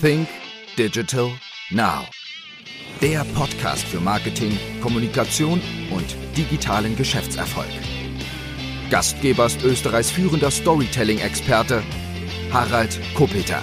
Think Digital Now. Der Podcast für Marketing, Kommunikation und digitalen Geschäftserfolg. Gastgeber ist Österreichs führender Storytelling-Experte Harald Kopeter.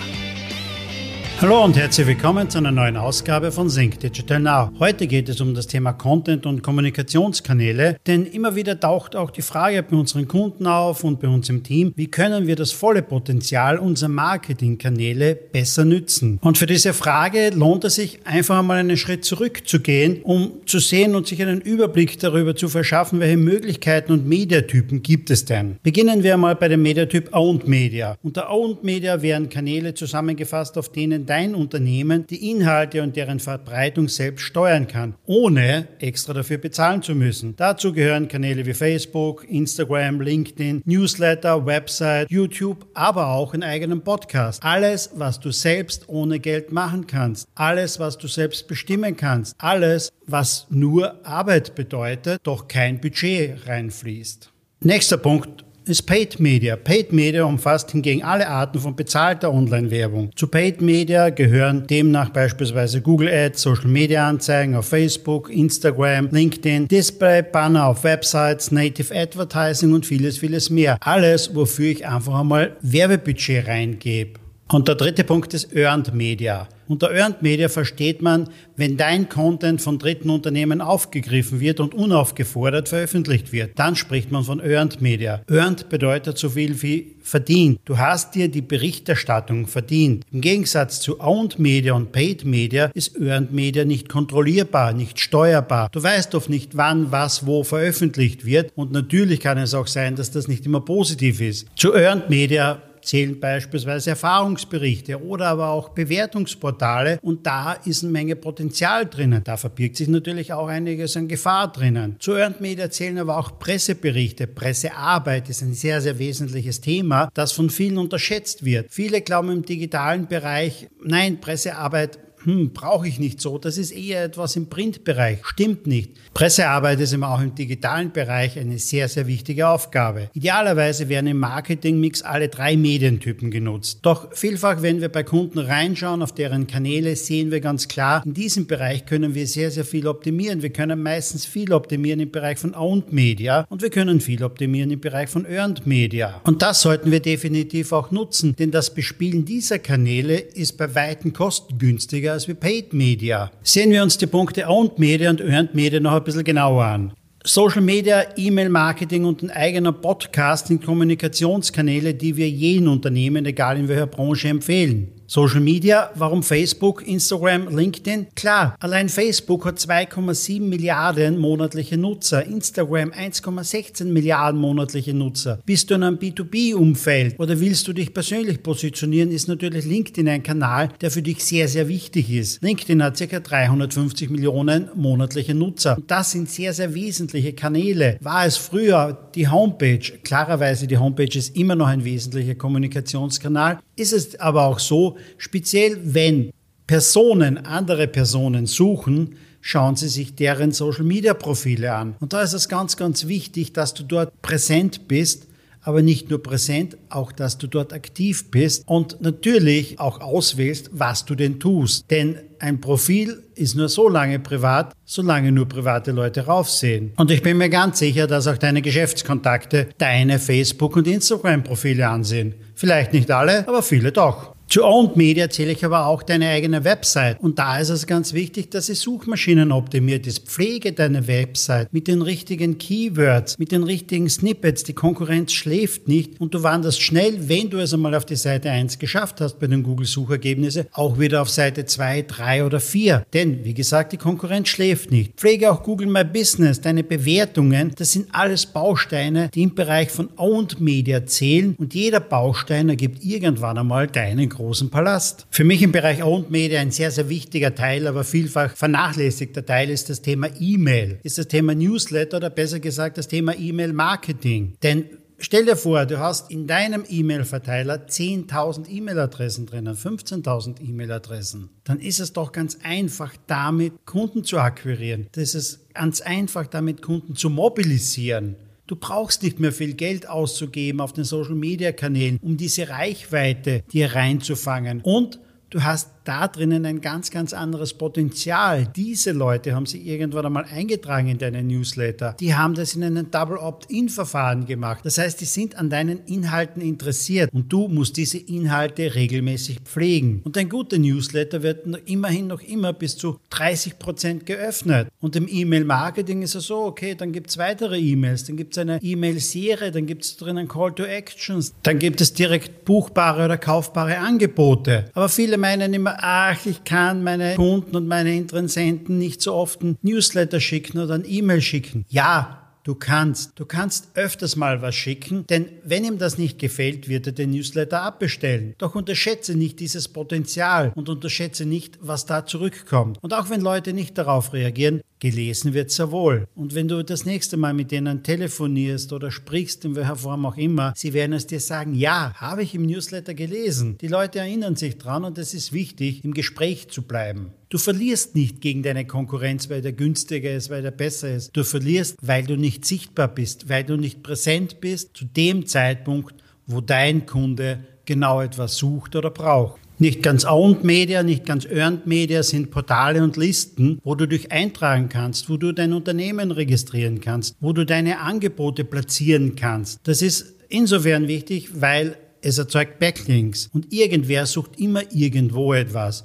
Hallo und herzlich willkommen zu einer neuen Ausgabe von Sync Digital Now. Heute geht es um das Thema Content und Kommunikationskanäle, denn immer wieder taucht auch die Frage bei unseren Kunden auf und bei uns im Team, wie können wir das volle Potenzial unserer Marketingkanäle besser nützen? Und für diese Frage lohnt es sich einfach einmal einen Schritt zurückzugehen, um zu sehen und sich einen Überblick darüber zu verschaffen, welche Möglichkeiten und Mediatypen gibt es denn. Beginnen wir mal bei dem Mediatyp Owned Media. Unter Owned Media werden Kanäle zusammengefasst, auf denen dein Unternehmen die Inhalte und deren Verbreitung selbst steuern kann, ohne extra dafür bezahlen zu müssen. Dazu gehören Kanäle wie Facebook, Instagram, LinkedIn, Newsletter, Website, YouTube, aber auch einen eigenen Podcast. Alles, was du selbst ohne Geld machen kannst. Alles, was du selbst bestimmen kannst. Alles, was nur Arbeit bedeutet, doch kein Budget reinfließt. Nächster Punkt, ist Paid Media. Paid Media umfasst hingegen alle Arten von bezahlter Online-Werbung. Zu Paid Media gehören demnach beispielsweise Google Ads, Social Media Anzeigen auf Facebook, Instagram, LinkedIn, Display, Banner auf Websites, Native Advertising und vieles, vieles mehr. Alles, wofür ich einfach einmal Werbebudget reingebe. Und der dritte Punkt ist Earned Media. Unter Earned Media versteht man, wenn dein Content von dritten Unternehmen aufgegriffen wird und unaufgefordert veröffentlicht wird, dann spricht man von Earned Media. Earned bedeutet so viel wie verdient. Du hast dir die Berichterstattung verdient. Im Gegensatz zu Owned Media und Paid Media ist Earned Media nicht kontrollierbar, nicht steuerbar. Du weißt oft nicht, wann, was, wo veröffentlicht wird und natürlich kann es auch sein, dass das nicht immer positiv ist. Zu Earned Media zählen beispielsweise Erfahrungsberichte oder aber auch Bewertungsportale und da ist eine Menge Potenzial drinnen. Da verbirgt sich natürlich auch einiges an Gefahr drinnen. Zu Earned Media zählen aber auch Presseberichte. Pressearbeit ist ein sehr, sehr wesentliches Thema, das von vielen unterschätzt wird. Viele glauben im digitalen Bereich, nein, Pressearbeit hm, brauche ich nicht so, das ist eher etwas im Printbereich. Stimmt nicht. Pressearbeit ist immer auch im digitalen Bereich eine sehr, sehr wichtige Aufgabe. Idealerweise werden im Marketingmix alle drei Medientypen genutzt. Doch vielfach, wenn wir bei Kunden reinschauen auf deren Kanäle, sehen wir ganz klar, in diesem Bereich können wir sehr, sehr viel optimieren. Wir können meistens viel optimieren im Bereich von Owned Media und wir können viel optimieren im Bereich von Earned Media. Und das sollten wir definitiv auch nutzen, denn das Bespielen dieser Kanäle ist bei weitem kostengünstiger als wie Paid Media. Sehen wir uns die Punkte Owned Media und Earned Media noch ein bisschen genauer an. Social Media, E-Mail-Marketing und ein eigener Podcast sind Kommunikationskanäle, die wir jeden Unternehmen, egal in welcher Branche, empfehlen. Social Media, warum Facebook, Instagram, LinkedIn? Klar, allein Facebook hat 2,7 Milliarden monatliche Nutzer, Instagram 1,16 Milliarden monatliche Nutzer. Bist du in einem B2B-Umfeld oder willst du dich persönlich positionieren, ist natürlich LinkedIn ein Kanal, der für dich sehr, sehr wichtig ist. LinkedIn hat ca. 350 Millionen monatliche Nutzer. Und das sind sehr, sehr wesentliche Kanäle. War es früher die Homepage? Klarerweise, die Homepage ist immer noch ein wesentlicher Kommunikationskanal. Ist es aber auch so, speziell wenn Personen andere Personen suchen, schauen Sie sich deren Social-Media-Profile an. Und da ist es ganz, ganz wichtig, dass du dort präsent bist, aber nicht nur präsent, auch dass du dort aktiv bist und natürlich auch auswählst, was du denn tust. Denn ein Profil ist nur so lange privat, solange nur private Leute raufsehen. Und ich bin mir ganz sicher, dass auch deine Geschäftskontakte deine Facebook- und Instagram-Profile ansehen. Vielleicht nicht alle, aber viele doch. Zu Owned Media zähle ich aber auch deine eigene Website. Und da ist es ganz wichtig, dass sie Suchmaschinen optimiert ist. Pflege deine Website mit den richtigen Keywords, mit den richtigen Snippets. Die Konkurrenz schläft nicht und du wanderst schnell, wenn du es einmal auf die Seite 1 geschafft hast bei den Google-Suchergebnissen, auch wieder auf Seite 2, 3 oder 4. Denn, wie gesagt, die Konkurrenz schläft nicht. Pflege auch Google My Business, deine Bewertungen. Das sind alles Bausteine, die im Bereich von Owned Media zählen und jeder Baustein ergibt irgendwann einmal deinen großen Palast. Für mich im Bereich Owned Media ein sehr, sehr wichtiger Teil, aber vielfach vernachlässigter Teil ist das Thema E-Mail, ist das Thema Newsletter oder besser gesagt das Thema E-Mail-Marketing. Denn Stell dir vor, du hast in deinem E-Mail-Verteiler 10.000 E-Mail-Adressen drinnen, 15.000 E-Mail-Adressen. Dann ist es doch ganz einfach, damit Kunden zu akquirieren. Das ist ganz einfach, damit Kunden zu mobilisieren. Du brauchst nicht mehr viel Geld auszugeben auf den Social-Media-Kanälen, um diese Reichweite dir reinzufangen. Und du hast da drinnen ein ganz, ganz anderes Potenzial. Diese Leute haben sich irgendwann einmal eingetragen in deinen Newsletter. Die haben das in einem Double Opt-in-Verfahren gemacht. Das heißt, die sind an deinen Inhalten interessiert und du musst diese Inhalte regelmäßig pflegen. Und ein guter Newsletter wird immerhin noch immer bis zu 30 Prozent geöffnet. Und im E-Mail-Marketing ist es so, okay, dann gibt es weitere E-Mails, dann gibt es eine E-Mail-Serie, dann gibt es drinnen Call to Actions, dann gibt es direkt buchbare oder kaufbare Angebote. Aber viele meinen immer, ach, ich kann meine Kunden und meine Interessenten nicht so oft ein Newsletter schicken oder ein E-Mail schicken. Ja, Du kannst, du kannst öfters mal was schicken, denn wenn ihm das nicht gefällt, wird er den Newsletter abbestellen. Doch unterschätze nicht dieses Potenzial und unterschätze nicht, was da zurückkommt. Und auch wenn Leute nicht darauf reagieren, gelesen wird sehr wohl. Und wenn du das nächste Mal mit denen telefonierst oder sprichst, in welcher Form auch immer, sie werden es dir sagen, ja, habe ich im Newsletter gelesen. Die Leute erinnern sich dran und es ist wichtig, im Gespräch zu bleiben. Du verlierst nicht gegen deine Konkurrenz, weil der günstiger ist, weil der besser ist. Du verlierst, weil du nicht sichtbar bist, weil du nicht präsent bist zu dem Zeitpunkt, wo dein Kunde genau etwas sucht oder braucht. Nicht ganz Owned Media, nicht ganz Earned Media sind Portale und Listen, wo du dich eintragen kannst, wo du dein Unternehmen registrieren kannst, wo du deine Angebote platzieren kannst. Das ist insofern wichtig, weil es erzeugt Backlinks und irgendwer sucht immer irgendwo etwas.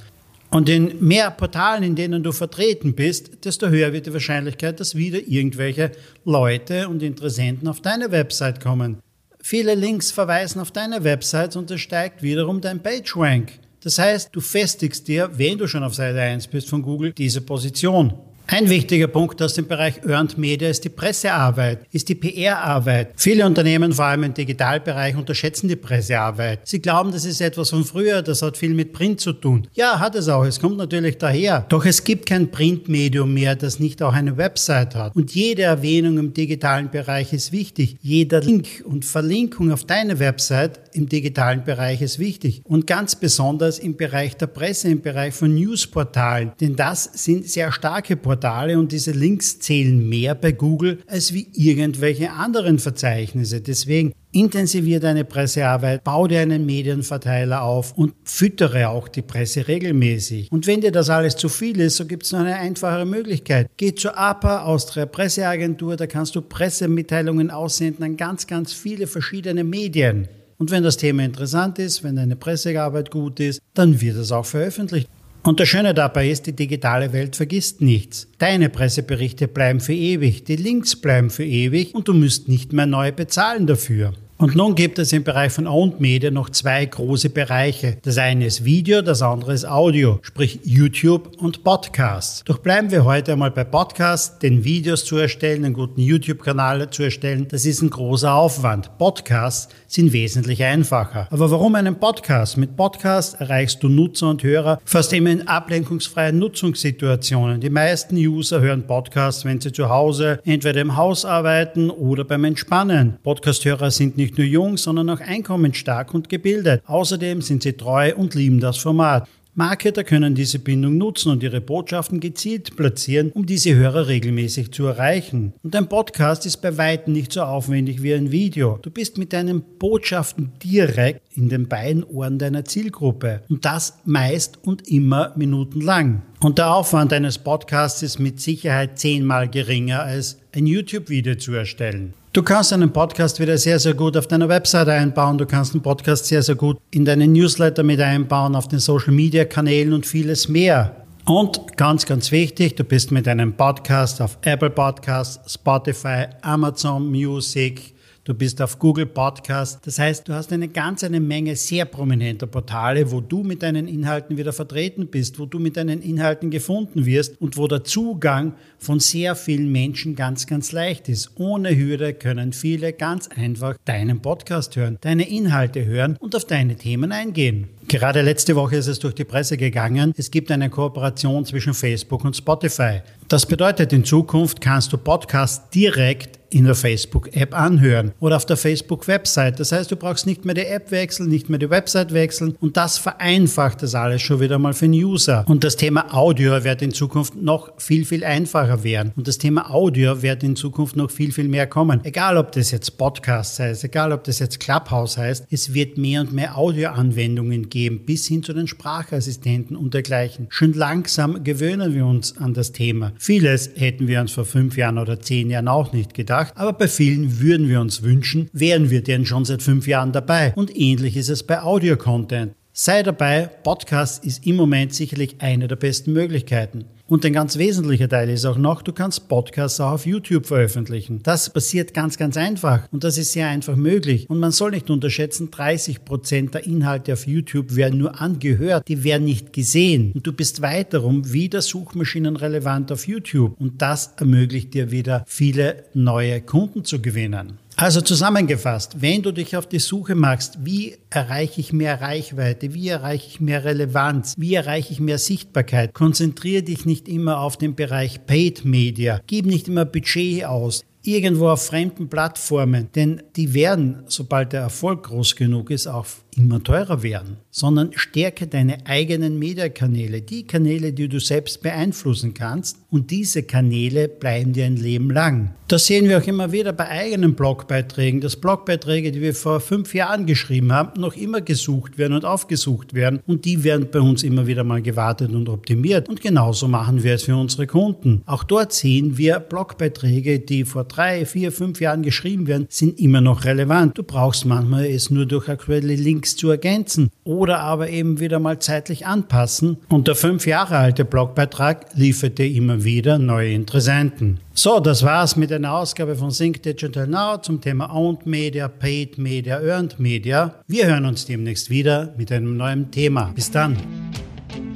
Und in mehr Portalen, in denen du vertreten bist, desto höher wird die Wahrscheinlichkeit, dass wieder irgendwelche Leute und Interessenten auf deine Website kommen. Viele Links verweisen auf deine Website und das steigt wiederum dein PageRank. Das heißt, du festigst dir, wenn du schon auf Seite 1 bist von Google, diese Position. Ein wichtiger Punkt aus dem Bereich Earned Media ist die Pressearbeit, ist die PR-Arbeit. Viele Unternehmen, vor allem im Digitalbereich, unterschätzen die Pressearbeit. Sie glauben, das ist etwas von früher, das hat viel mit Print zu tun. Ja, hat es auch, es kommt natürlich daher. Doch es gibt kein Printmedium mehr, das nicht auch eine Website hat. Und jede Erwähnung im digitalen Bereich ist wichtig. Jeder Link und Verlinkung auf deine Website im digitalen Bereich ist wichtig. Und ganz besonders im Bereich der Presse, im Bereich von Newsportalen. Denn das sind sehr starke Portale. Portale und diese Links zählen mehr bei Google als wie irgendwelche anderen Verzeichnisse. Deswegen intensiviere deine Pressearbeit, bau dir einen Medienverteiler auf und füttere auch die Presse regelmäßig. Und wenn dir das alles zu viel ist, so gibt es noch eine einfache Möglichkeit. Geh zur APA, Austria Presseagentur, da kannst du Pressemitteilungen aussenden an ganz, ganz viele verschiedene Medien. Und wenn das Thema interessant ist, wenn deine Pressearbeit gut ist, dann wird es auch veröffentlicht. Und das Schöne dabei ist, die digitale Welt vergisst nichts. Deine Presseberichte bleiben für ewig, die Links bleiben für ewig und du müsst nicht mehr neu bezahlen dafür. Und nun gibt es im Bereich von Owned Media noch zwei große Bereiche. Das eine ist Video, das andere ist Audio, sprich YouTube und Podcasts. Doch bleiben wir heute einmal bei Podcasts, denn Videos zu erstellen, einen guten YouTube-Kanal zu erstellen, das ist ein großer Aufwand. Podcasts sind wesentlich einfacher. Aber warum einen Podcast? Mit Podcast erreichst du Nutzer und Hörer fast immer in ablenkungsfreien Nutzungssituationen. Die meisten User hören Podcasts, wenn sie zu Hause entweder im Haus arbeiten oder beim Entspannen. Podcast-Hörer sind nicht nicht nur jung, sondern auch einkommensstark und gebildet. Außerdem sind sie treu und lieben das Format. Marketer können diese Bindung nutzen und ihre Botschaften gezielt platzieren, um diese Hörer regelmäßig zu erreichen. Und ein Podcast ist bei weitem nicht so aufwendig wie ein Video. Du bist mit deinen Botschaften direkt in den beiden Ohren deiner Zielgruppe. Und das meist und immer minutenlang. Und der Aufwand eines Podcasts ist mit Sicherheit zehnmal geringer als ein YouTube-Video zu erstellen. Du kannst einen Podcast wieder sehr, sehr gut auf deiner Website einbauen. Du kannst einen Podcast sehr, sehr gut in deinen Newsletter mit einbauen, auf den Social Media Kanälen und vieles mehr. Und ganz, ganz wichtig, du bist mit einem Podcast auf Apple Podcasts, Spotify, Amazon Music, du bist auf Google Podcast. Das heißt, du hast eine ganz eine Menge sehr prominenter Portale, wo du mit deinen Inhalten wieder vertreten bist, wo du mit deinen Inhalten gefunden wirst und wo der Zugang von sehr vielen Menschen ganz, ganz leicht ist. Ohne Hürde können viele ganz einfach deinen Podcast hören, deine Inhalte hören und auf deine Themen eingehen. Gerade letzte Woche ist es durch die Presse gegangen. Es gibt eine Kooperation zwischen Facebook und Spotify. Das bedeutet, in Zukunft kannst du Podcasts direkt in der Facebook-App anhören oder auf der Facebook-Website. Das heißt, du brauchst nicht mehr die App wechseln, nicht mehr die Website wechseln und das vereinfacht das alles schon wieder mal für den User. Und das Thema Audio wird in Zukunft noch viel, viel einfacher werden. Und das Thema Audio wird in Zukunft noch viel, viel mehr kommen. Egal, ob das jetzt Podcast heißt, egal, ob das jetzt Clubhouse heißt, es wird mehr und mehr Audioanwendungen geben, bis hin zu den Sprachassistenten und dergleichen. Schon langsam gewöhnen wir uns an das Thema. Vieles hätten wir uns vor fünf Jahren oder zehn Jahren auch nicht gedacht, aber bei vielen würden wir uns wünschen, wären wir denn schon seit fünf Jahren dabei. Und ähnlich ist es bei Audio-Content. Sei dabei, Podcast ist im Moment sicherlich eine der besten Möglichkeiten. Und ein ganz wesentlicher Teil ist auch noch, du kannst Podcasts auch auf YouTube veröffentlichen. Das passiert ganz, ganz einfach und das ist sehr einfach möglich. Und man soll nicht unterschätzen, 30 Prozent der Inhalte auf YouTube werden nur angehört, die werden nicht gesehen. Und du bist weiterum wieder suchmaschinenrelevant auf YouTube. Und das ermöglicht dir wieder viele neue Kunden zu gewinnen. Also zusammengefasst, wenn du dich auf die Suche machst, wie erreiche ich mehr Reichweite, wie erreiche ich mehr Relevanz, wie erreiche ich mehr Sichtbarkeit, konzentriere dich nicht immer auf den Bereich Paid Media, gib nicht immer Budget aus, irgendwo auf fremden Plattformen, denn die werden, sobald der Erfolg groß genug ist, auch immer teurer werden, sondern stärke deine eigenen Mediakanäle, die Kanäle, die du selbst beeinflussen kannst und diese Kanäle bleiben dir ein Leben lang. Das sehen wir auch immer wieder bei eigenen Blogbeiträgen, dass Blogbeiträge, die wir vor fünf Jahren geschrieben haben, noch immer gesucht werden und aufgesucht werden und die werden bei uns immer wieder mal gewartet und optimiert und genauso machen wir es für unsere Kunden. Auch dort sehen wir Blogbeiträge, die vor drei, vier, fünf Jahren geschrieben werden, sind immer noch relevant. Du brauchst manchmal es nur durch aktuelle Links zu ergänzen oder aber eben wieder mal zeitlich anpassen. Und der fünf Jahre alte Blogbeitrag lieferte immer wieder neue Interessenten. So, das war's mit einer Ausgabe von Sync Digital Now zum Thema Owned Media, Paid Media, Earned Media. Wir hören uns demnächst wieder mit einem neuen Thema. Bis dann.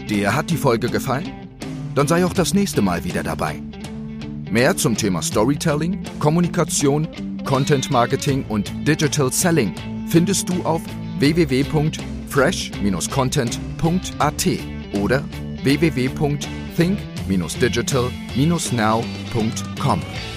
Dir hat die Folge gefallen? Dann sei auch das nächste Mal wieder dabei. Mehr zum Thema Storytelling, Kommunikation, Content Marketing und Digital Selling findest du auf www.fresh-content.at oder www.think-digital-now.com.